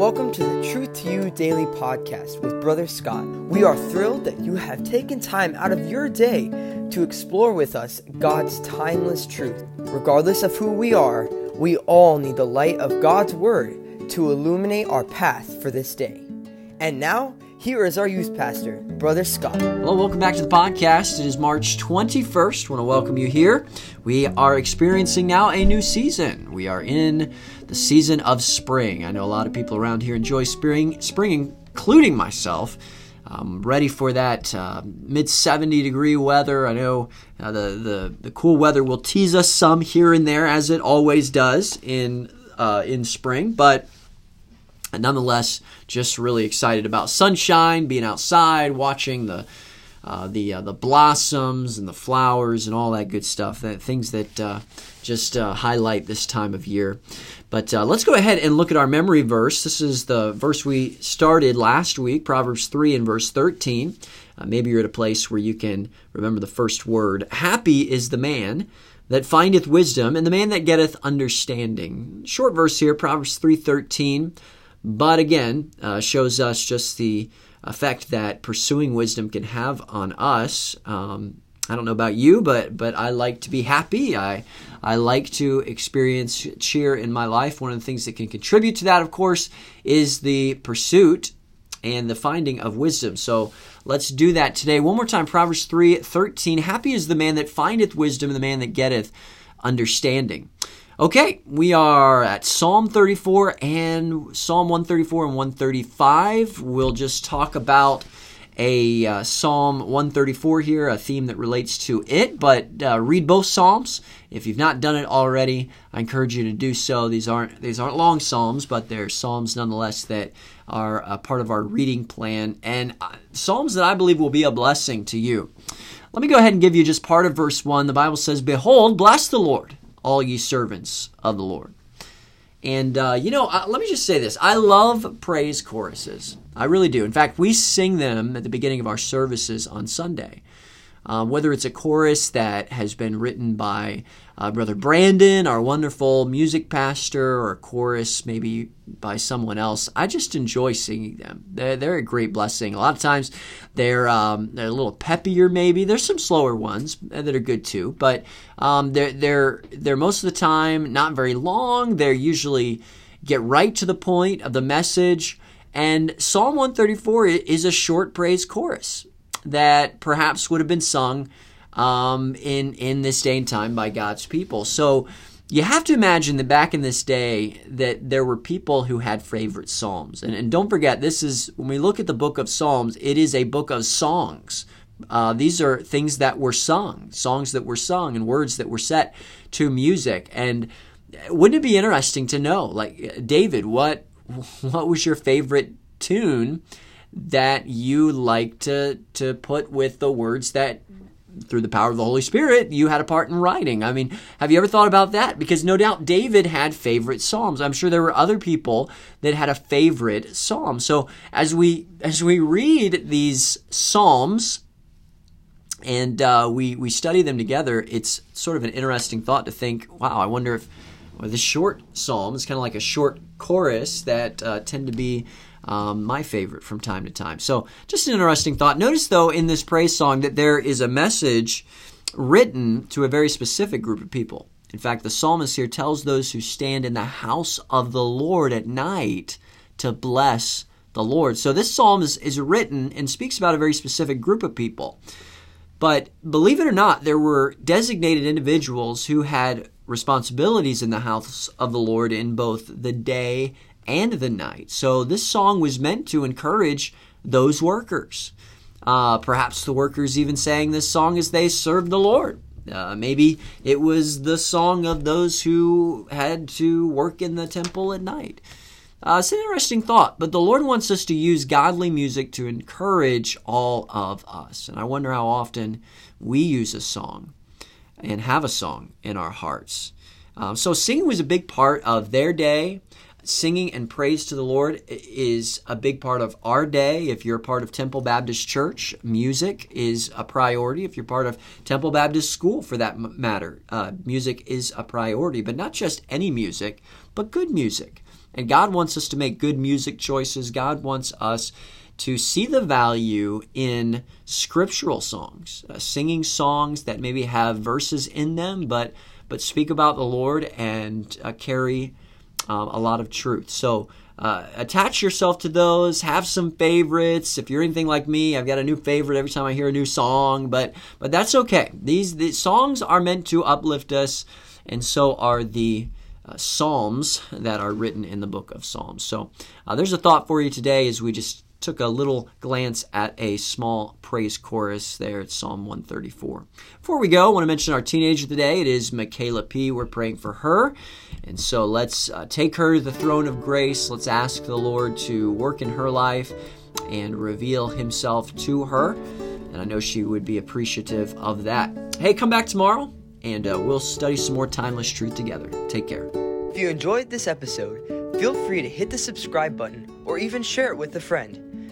Welcome to the Truth to You Daily Podcast with Brother Scott. We are thrilled that you have taken time out of your day to explore with us God's timeless truth. Regardless of who we are, we all need the light of God's Word to illuminate our path for this day. And now, here is our youth pastor, Brother Scott. Hello, welcome back to the podcast. It is March 21st. I want to welcome you here. We are experiencing now a new season. We are in the season of spring. I know a lot of people around here enjoy spring, spring including myself. I'm ready for that uh, mid 70 degree weather. I know uh, the, the, the cool weather will tease us some here and there, as it always does in, uh, in spring, but nonetheless, just really excited about sunshine, being outside, watching the uh, the uh, the blossoms and the flowers and all that good stuff. That things that uh, just uh, highlight this time of year. But uh, let's go ahead and look at our memory verse. This is the verse we started last week, Proverbs three and verse thirteen. Maybe you're at a place where you can remember the first word. Happy is the man that findeth wisdom, and the man that getteth understanding. Short verse here, Proverbs three thirteen but again shows us just the effect that pursuing wisdom can have on us. Um, I don't know about you, but but I like to be happy. I I like to experience cheer in my life. One of the things that can contribute to that, of course, is the pursuit and the finding of wisdom. So let's do that today. One more time, Proverbs 3 13. Happy is the man that findeth wisdom and the man that getteth understanding. Okay, we are at Psalm 34 and Psalm 134 and 135. We'll just talk about a uh, Psalm 134 here, a theme that relates to it, but uh, read both Psalms. If you've not done it already, I encourage you to do so. These aren't these aren't long Psalms, but they're Psalms nonetheless that are a part of our reading plan and uh, Psalms that I believe will be a blessing to you. Let me go ahead and give you just part of verse 1. The Bible says, Behold, bless the Lord all ye servants of the Lord. And, uh, you know, uh, let me just say this. I love praise choruses. I really do. In fact, we sing them at the beginning of our services on Sunday. Um, whether it's a chorus that has been written by uh, Brother Brandon, our wonderful music pastor, or a chorus maybe by someone else, I just enjoy singing them. They're, they're a great blessing. A lot of times they're, um, they're a little peppier, maybe. There's some slower ones that are good too, but um, they're, they're, they're most of the time not very long. They're usually get right to the point of the message. And Psalm 134 is a short praise chorus that perhaps would have been sung um, in in this day and time by God's people. So you have to imagine that back in this day that there were people who had favorite psalms, and, and don't forget this is when we look at the book of Psalms, it is a book of songs. Uh, these are things that were sung, songs that were sung, and words that were set to music. And wouldn't it be interesting to know, like David, what what was your favorite tune? That you like to to put with the words that through the power of the Holy Spirit, you had a part in writing. I mean, have you ever thought about that? Because no doubt David had favorite psalms. I'm sure there were other people that had a favorite psalm. So as we as we read these psalms and uh, we we study them together, it's sort of an interesting thought to think. Wow, I wonder if well, the short psalm is kind of like a short chorus that uh, tend to be um, my favorite from time to time. So, just an interesting thought. Notice, though, in this praise song that there is a message written to a very specific group of people. In fact, the psalmist here tells those who stand in the house of the Lord at night to bless the Lord. So, this psalm is, is written and speaks about a very specific group of people. But believe it or not, there were designated individuals who had responsibilities in the house of the Lord in both the day and the night. So this song was meant to encourage those workers. Uh, perhaps the workers even sang this song as they served the Lord. Uh, maybe it was the song of those who had to work in the temple at night. Uh, it's an interesting thought, but the Lord wants us to use godly music to encourage all of us. And I wonder how often we use a song and have a song in our hearts. Um, so, singing was a big part of their day singing and praise to the Lord is a big part of our day. If you're a part of Temple Baptist Church, music is a priority. If you're part of Temple Baptist School, for that matter, uh, music is a priority. But not just any music, but good music. And God wants us to make good music choices. God wants us to see the value in scriptural songs, uh, singing songs that maybe have verses in them, but but speak about the Lord and uh, carry um, a lot of truth. So uh, attach yourself to those. Have some favorites. If you're anything like me, I've got a new favorite every time I hear a new song. But but that's okay. These the songs are meant to uplift us, and so are the uh, psalms that are written in the book of Psalms. So uh, there's a thought for you today as we just took a little glance at a small praise chorus there at Psalm 134. Before we go, I want to mention our teenager today. It is Michaela P. We're praying for her. And so let's uh, take her to the throne of grace. Let's ask the Lord to work in her life and reveal himself to her. And I know she would be appreciative of that. Hey, come back tomorrow and uh, we'll study some more timeless truth together. Take care. If you enjoyed this episode, feel free to hit the subscribe button or even share it with a friend.